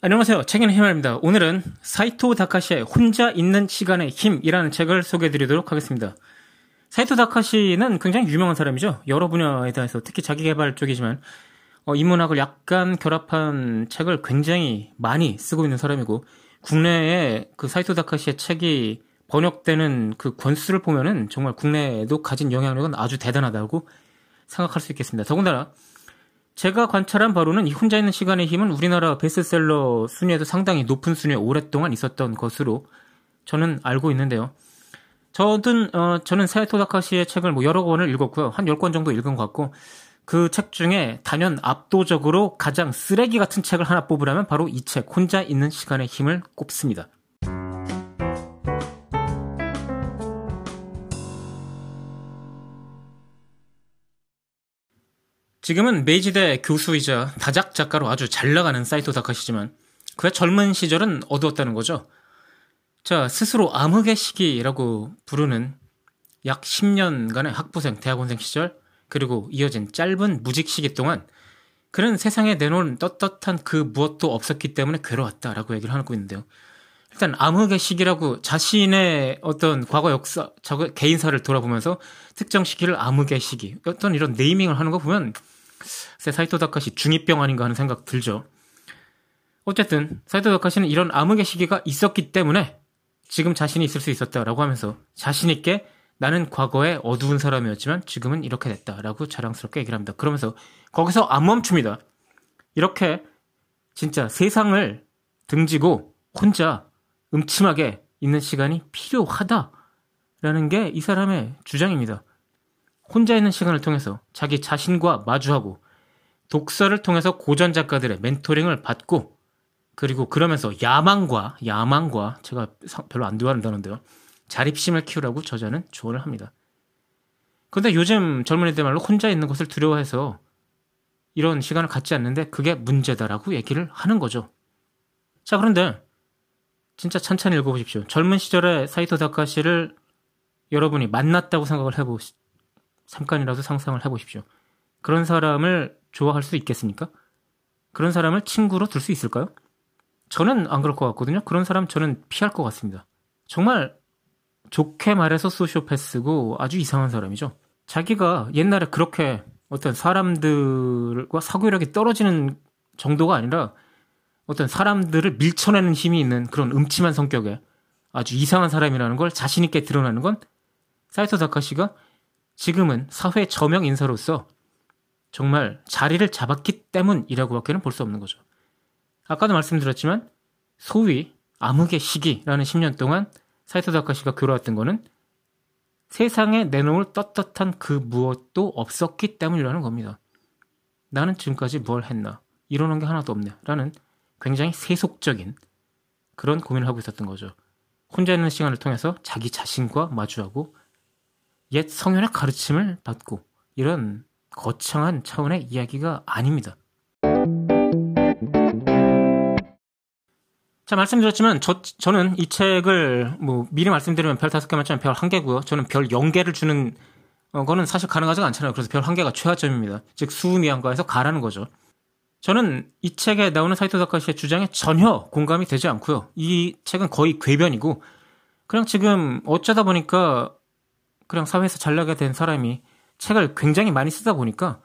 안녕하세요. 책임 희말입니다. 오늘은 사이토 다카시의 혼자 있는 시간의 힘이라는 책을 소개해 드리도록 하겠습니다. 사이토 다카시는 굉장히 유명한 사람이죠. 여러 분야에 대해서 특히 자기개발 쪽이지만 어, 인문학을 약간 결합한 책을 굉장히 많이 쓰고 있는 사람이고 국내에 그 사이토 다카시의 책이 번역되는 그 권수를 보면은 정말 국내에도 가진 영향력은 아주 대단하다고 생각할 수 있겠습니다. 더군다나 제가 관찰한 바로는 이 혼자 있는 시간의 힘은 우리나라 베스트셀러 순위에도 상당히 높은 순위에 오랫동안 있었던 것으로 저는 알고 있는데요. 저든 어, 저는 사이토 다카시의 책을 뭐 여러 권을 읽었고요. 한 10권 정도 읽은 것 같고 그 책 중에 단연 압도적으로 가장 쓰레기 같은 책을 하나 뽑으라면 바로 이 책 혼자 있는 시간의 힘을 꼽습니다. 지금은 메이지대 교수이자 다작 작가로 아주 잘 나가는 사이토 다카시지만 그의 젊은 시절은 어두웠다는 거죠. 자, 스스로 암흑의 시기라고 부르는 약 10년간의 학부생, 대학원생 시절, 그리고 이어진 짧은 무직 시기 동안 그는 세상에 내놓은 떳떳한 그 무엇도 없었기 때문에 괴로웠다라고 얘기를 하고 있는데요. 일단 암흑의 시기라고 자신의 어떤 과거 역사, 개인사를 돌아보면서 특정 시기를 암흑의 시기, 어떤 이런 네이밍을 하는 거 보면 사이토 다카시 중이병 아닌가 하는 생각 들죠. 어쨌든 사이토 다카시는 이런 암흑의 시기가 있었기 때문에 지금 자신이 있을 수 있었다라고 하면서 자신 있게 나는 과거에 어두운 사람이었지만 지금은 이렇게 됐다라고 자랑스럽게 얘기를 합니다. 그러면서 거기서 안 멈춥니다. 이렇게 진짜 세상을 등지고 혼자 음침하게 있는 시간이 필요하다라는 게 이 사람의 주장입니다. 혼자 있는 시간을 통해서 자기 자신과 마주하고 독서를 통해서 고전 작가들의 멘토링을 받고 그리고 그러면서 야망과 야망과 제가 별로 안 좋아한다는데요. 자립심을 키우라고 저자는 조언을 합니다. 근데 요즘 젊은이들 말로 혼자 있는 것을 두려워해서 이런 시간을 갖지 않는데 그게 문제다라고 얘기를 하는 거죠. 자, 그런데 진짜 찬찬히 읽어보십시오. 젊은 시절에 사이토 다카시를 여러분이 만났다고 생각을 해보시, 잠깐이라도 상상을 해보십시오. 그런 사람을 좋아할 수 있겠습니까? 그런 사람을 친구로 둘 수 있을까요? 저는 안 그럴 것 같거든요. 그런 사람 저는 피할 것 같습니다. 정말 좋게 말해서 소시오패스고 아주 이상한 사람이죠. 자기가 옛날에 그렇게 어떤 사람들과 사고력이 떨어지는 정도가 아니라 어떤 사람들을 밀쳐내는 힘이 있는 그런 음침한 성격의 아주 이상한 사람이라는 걸 자신있게 드러나는 건 사이토 다카시가 지금은 사회 저명 인사로서 정말 자리를 잡았기 때문이라고밖에는 볼 수 없는 거죠. 아까도 말씀드렸지만 소위 암흑의 시기라는 10년 동안 사이토 다카시가 괴로웠던 거는 세상에 내놓을 떳떳한 그 무엇도 없었기 때문이라는 겁니다. 나는 지금까지 뭘 했나? 이러는 게 하나도 없네. 라는 굉장히 세속적인 그런 고민을 하고 있었던 거죠. 혼자 있는 시간을 통해서 자기 자신과 마주하고 옛 성현의 가르침을 받고 이런 거창한 차원의 이야기가 아닙니다. 자, 말씀드렸지만, 저, 저는 이 책을, 뭐, 미리 말씀드리면 별 다섯 개 만점에 별한 개고요. 저는 별 0개를 주는, 어, 거는 사실 가능하지가 않잖아요. 그래서 별 한 개가 최하점입니다. 즉, 수미안과에서 가라는 거죠. 저는 이 책에 나오는 사이토 다카시의 주장에 전혀 공감이 되지 않고요. 이 책은 거의 궤변이고, 그냥 지금 어쩌다 보니까 그냥 사회에서 잘 나게 된 사람이 책을 굉장히 많이 쓰다 보니까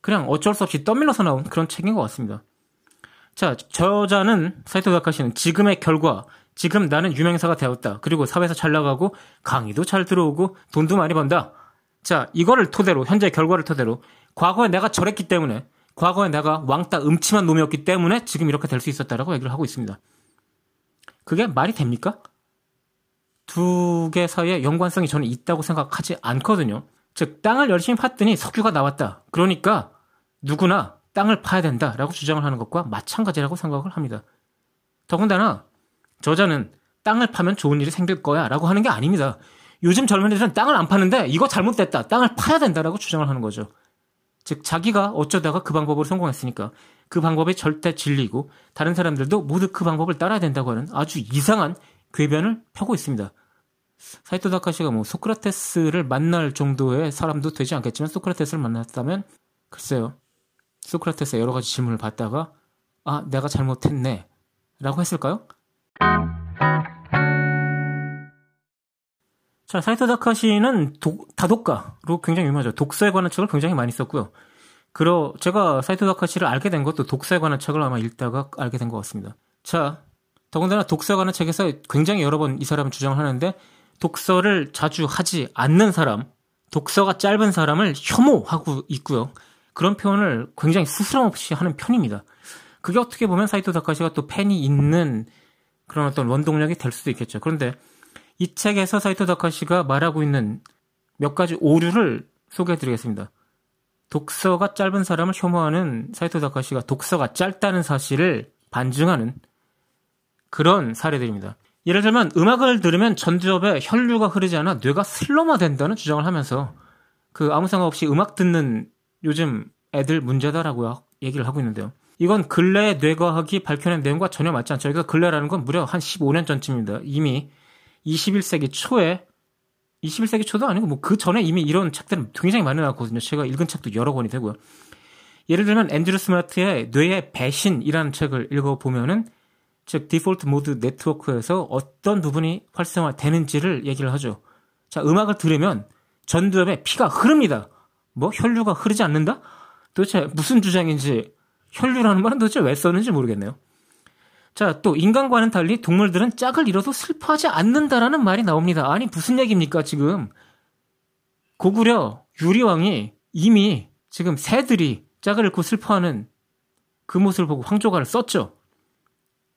그냥 어쩔 수 없이 떠밀려서 나온 그런 책인 것 같습니다. 자, 저자는 사이토 다카시는 지금의 결과, 지금 나는 유명사가 되었다. 그리고 사회에서 잘 나가고 강의도 잘 들어오고 돈도 많이 번다. 자, 이거를 토대로 현재 결과를 토대로 과거에 내가 저랬기 때문에 과거에 내가 왕따 음침한 놈이었기 때문에 지금 이렇게 될 수 있었다라고 얘기를 하고 있습니다. 그게 말이 됩니까? 두 개 사이에 연관성이 저는 있다고 생각하지 않거든요. 즉 땅을 열심히 팠더니 석유가 나왔다. 그러니까 누구나 땅을 파야 된다라고 주장을 하는 것과 마찬가지라고 생각을 합니다. 더군다나 저자는 땅을 파면 좋은 일이 생길 거야라고 하는 게 아닙니다. 요즘 젊은이들은 땅을 안 파는데 이거 잘못됐다. 땅을 파야 된다라고 주장을 하는 거죠. 즉 자기가 어쩌다가 그 방법으로 성공했으니까 그 방법이 절대 진리고 다른 사람들도 모두 그 방법을 따라야 된다고 하는 아주 이상한 궤변을 펴고 있습니다. 사이토 다카시가 뭐 소크라테스를 만날 정도의 사람도 되지 않겠지만 소크라테스를 만났다면 글쎄요. 소크라테스의 여러 가지 질문을 받다가 아 내가 잘못했네 라고 했을까요? 자, 사이토 다카시는 독, 다독가로 굉장히 유명하죠. 독서에 관한 책을 굉장히 많이 썼고요. 그러 제가 사이토 다카시를 알게 된 것도 독서에 관한 책을 아마 읽다가 알게 된 것 같습니다. 자, 더군다나 독서에 관한 책에서 굉장히 여러 번 이 사람은 주장을 하는데 독서를 자주 하지 않는 사람, 독서가 짧은 사람을 혐오하고 있고요. 그런 표현을 굉장히 스스럼 없이 하는 편입니다. 그게 어떻게 보면 사이토 다카시가 또 팬이 있는 그런 어떤 원동력이 될 수도 있겠죠. 그런데 이 책에서 사이토 다카시가 말하고 있는 몇 가지 오류를 소개해 드리겠습니다. 독서가 짧은 사람을 혐오하는 사이토 다카시가 독서가 짧다는 사실을 반증하는 그런 사례들입니다. 예를 들면 음악을 들으면 전두엽에 혈류가 흐르지 않아 뇌가 슬럼화 된다는 주장을 하면서 그 아무 생각 없이 음악 듣는 요즘 애들 문제다라고 얘기를 하고 있는데요. 이건 근래 뇌과학이 밝혀낸 내용과 전혀 맞지 않죠. 그러니까 근래라는 건 무려 한 15년 전쯤입니다. 이미 21세기 초에 21세기 초도 아니고 뭐 그 전에 이미 이런 책들은 굉장히 많이 나왔거든요. 제가 읽은 책도 여러 권이 되고요. 예를 들면 앤드루 스마트의 뇌의 배신이라는 책을 읽어보면은 즉 default mode network에서 어떤 부분이 활성화되는지를 얘기를 하죠. 자, 음악을 들으면 전두엽에 피가 흐릅니다. 뭐 혈류가 흐르지 않는다? 도대체 무슨 주장인지 혈류라는 말은 도대체 왜 썼는지 모르겠네요. 자, 또 인간과는 달리 동물들은 짝을 잃어도 슬퍼하지 않는다라는 말이 나옵니다. 아니 무슨 얘기입니까 지금? 고구려 유리왕이 이미 지금 새들이 짝을 잃고 슬퍼하는 그 모습을 보고 황조가를 썼죠.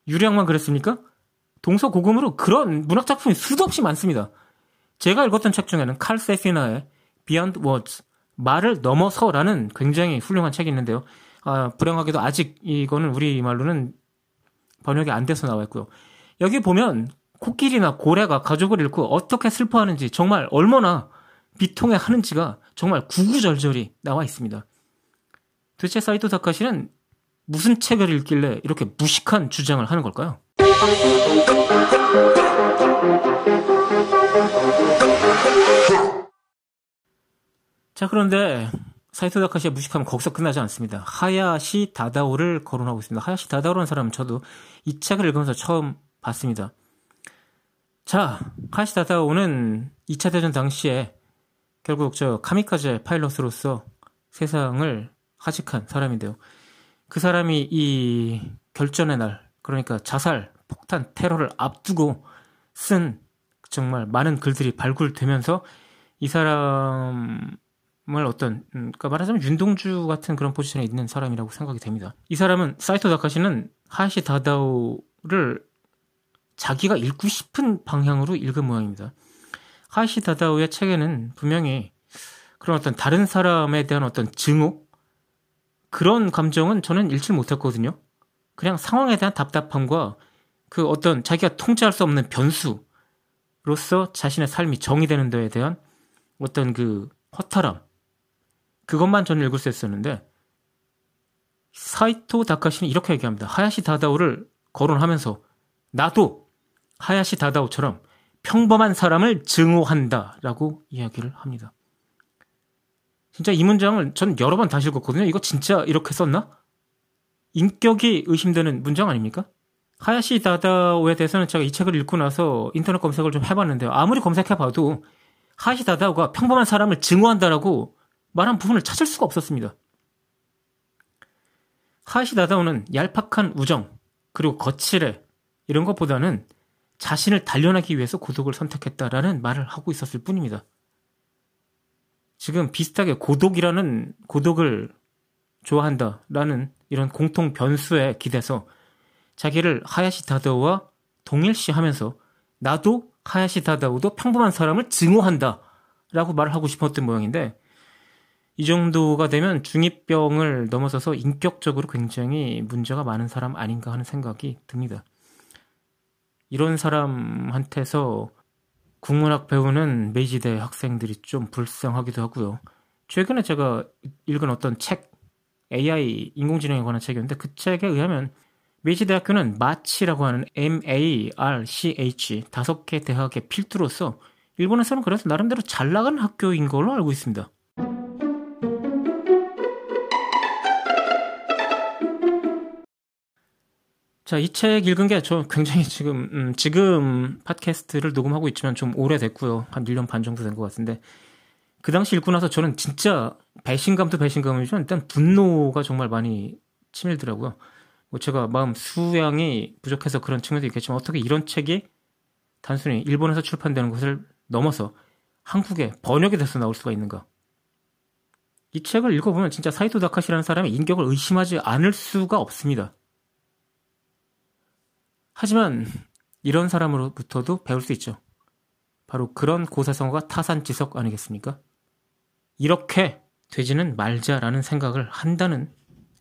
유리왕만 그랬습니까? 동서 고금으로 그런 문학 작품이 수도 없이 많습니다. 제가 읽었던 책 중에는 칼 세피나의 Beyond Words 말을 넘어서라는 굉장히 훌륭한 책이 있는데요. 아, 불행하게도 아직 이거는 우리 말로는 번역이 안 돼서 나와 있고요. 여기 보면 코끼리나 고래가 가족을 잃고 어떻게 슬퍼하는지 정말 얼마나 비통해 하는지가 정말 구구절절히 나와 있습니다. 도대체 사이토 다카시는 무슨 책을 읽길래 이렇게 무식한 주장을 하는 걸까요? 자, 그런데 사이토 다카시의 무식함은 거기서 끝나지 않습니다. 하야시 다다오를 거론하고 있습니다. 하야시 다다오라는 사람은 저도 이 책을 읽으면서 처음 봤습니다. 자, 하야시 다다오는 2차 대전 당시에 결국 저 카미카제 파일럿으로서 세상을 하직한 사람인데요. 그 사람이 이 결전의 날, 그러니까 자살, 폭탄, 테러를 앞두고 쓴 정말 많은 글들이 발굴되면서 이 사람 정말 어떤 음, 그러니까 말하자면 윤동주 같은 그런 포지션에 있는 사람이라고 생각이 됩니다. 이 사람은 사이토 다카시는 하시 다다오를 자기가 읽고 싶은 방향으로 읽은 모양입니다. 하시 다다오의 책에는 분명히 그런 어떤 다른 사람에 대한 어떤 증오 그런 감정은 저는 읽지 못했거든요. 그냥 상황에 대한 답답함과 그 어떤 자기가 통제할 수 없는 변수로서 자신의 삶이 정의되는 데에 대한 어떤 그 허탈함 그것만 저는 읽을 수 있었는데 사이토 다카시는 이렇게 얘기합니다. 하야시 다다오를 거론하면서 나도 하야시 다다오처럼 평범한 사람을 증오한다라고 이야기를 합니다. 진짜 이 문장을 전 여러 번 다시 읽었거든요. 이거 진짜 이렇게 썼나? 인격이 의심되는 문장 아닙니까? 하야시 다다오에 대해서는 제가 이 책을 읽고 나서 인터넷 검색을 좀 해봤는데요. 아무리 검색해봐도 하야시 다다오가 평범한 사람을 증오한다라고 말한 부분을 찾을 수가 없었습니다. 하이시 다다오는 얄팍한 우정, 그리고 거칠해, 이런 것보다는 자신을 단련하기 위해서 고독을 선택했다라는 말을 하고 있었을 뿐입니다. 지금 비슷하게 고독이라는 고독을 좋아한다라는 이런 공통 변수에 기대서 자기를 하야시 다다오와 동일시 하면서 나도 하야시 다다오도 평범한 사람을 증오한다 라고 말을 하고 싶었던 모양인데 이 정도가 되면 중2병을 넘어서서 인격적으로 굉장히 문제가 많은 사람 아닌가 하는 생각이 듭니다. 이런 사람한테서 국문학 배우는 메이지대 학생들이 좀 불쌍하기도 하고요. 최근에 제가 읽은 어떤 책, AI 인공지능에 관한 책이었는데 그 책에 의하면 메이지대학교는 마치라고 하는 M-A-R-C-H 다섯 개 대학의 필두로서 일본에서는 그래서 나름대로 잘 나가는 학교인 걸로 알고 있습니다. 자, 이 책 읽은 게 저 굉장히 지금, 음, 지금 팟캐스트를 녹음하고 있지만 좀 오래됐고요. 한 1년 반 정도 된 것 같은데. 그 당시 읽고 나서 저는 진짜 배신감도 배신감이지만 일단 분노가 정말 많이 치밀더라고요. 뭐 제가 마음 수양이 부족해서 그런 측면도 있겠지만 어떻게 이런 책이 단순히 일본에서 출판되는 것을 넘어서 한국에 번역이 돼서 나올 수가 있는가? 이 책을 읽어보면 진짜 사이토 다카시라는 사람의 인격을 의심하지 않을 수가 없습니다. 하지만 이런 사람으로부터도 배울 수 있죠. 바로 그런 고사성어가 타산지석 아니겠습니까? 이렇게 되지는 말자라는 생각을 한다는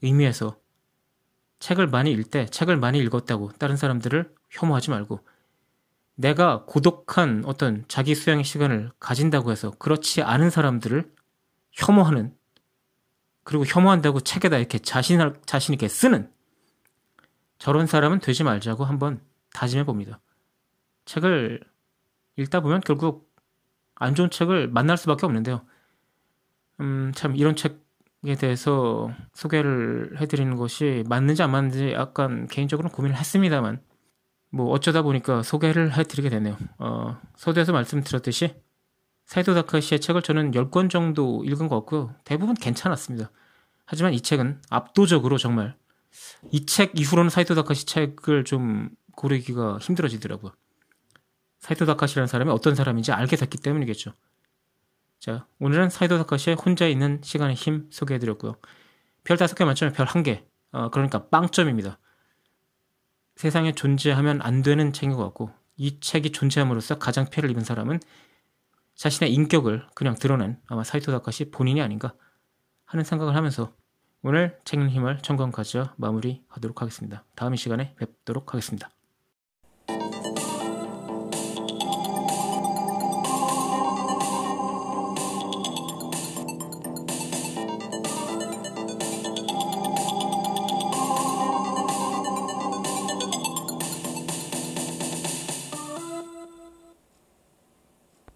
의미에서 책을 많이 읽 때 책을 많이 읽었다고 다른 사람들을 혐오하지 말고 내가 고독한 어떤 자기 수양의 시간을 가진다고 해서 그렇지 않은 사람들을 혐오하는 그리고 혐오한다고 책에다 이렇게 자신 자신 있게 쓰는 저런 사람은 되지 말자고 한번 다짐해 봅니다. 책을 읽다 보면 결국 안 좋은 책을 만날 수밖에 없는데요. 음, 참 이런 책에 대해서 소개를 해드리는 것이 맞는지 안 맞는지 약간 개인적으로는 고민을 했습니다만 뭐 어쩌다 보니까 소개를 해드리게 되네요. 어, 서두에서 말씀드렸듯이 사이도 다카시의 책을 저는 10권 정도 읽은 것 같고요. 대부분 괜찮았습니다. 하지만 이 책은 압도적으로 정말 이 책 이후로는 사이토 다카시 책을 좀 고르기가 힘들어지더라고요. 사이토 다카시라는 사람이 어떤 사람인지 알게 됐기 때문이겠죠. 자, 오늘은 사이토 다카시의 혼자 있는 시간의 힘 소개해드렸고요. 별 5개 만점에 별 1개, 어, 그러니까 빵점입니다. 세상에 존재하면 안 되는 책인 것 같고 이 책이 존재함으로써 가장 피해를 입은 사람은 자신의 인격을 그냥 드러낸 아마 사이토 다카시 본인이 아닌가 하는 생각을 하면서 오늘 책임 힘을 청건 가져 마무리하도록 하겠습니다. 다음 시간에 뵙도록 하겠습니다.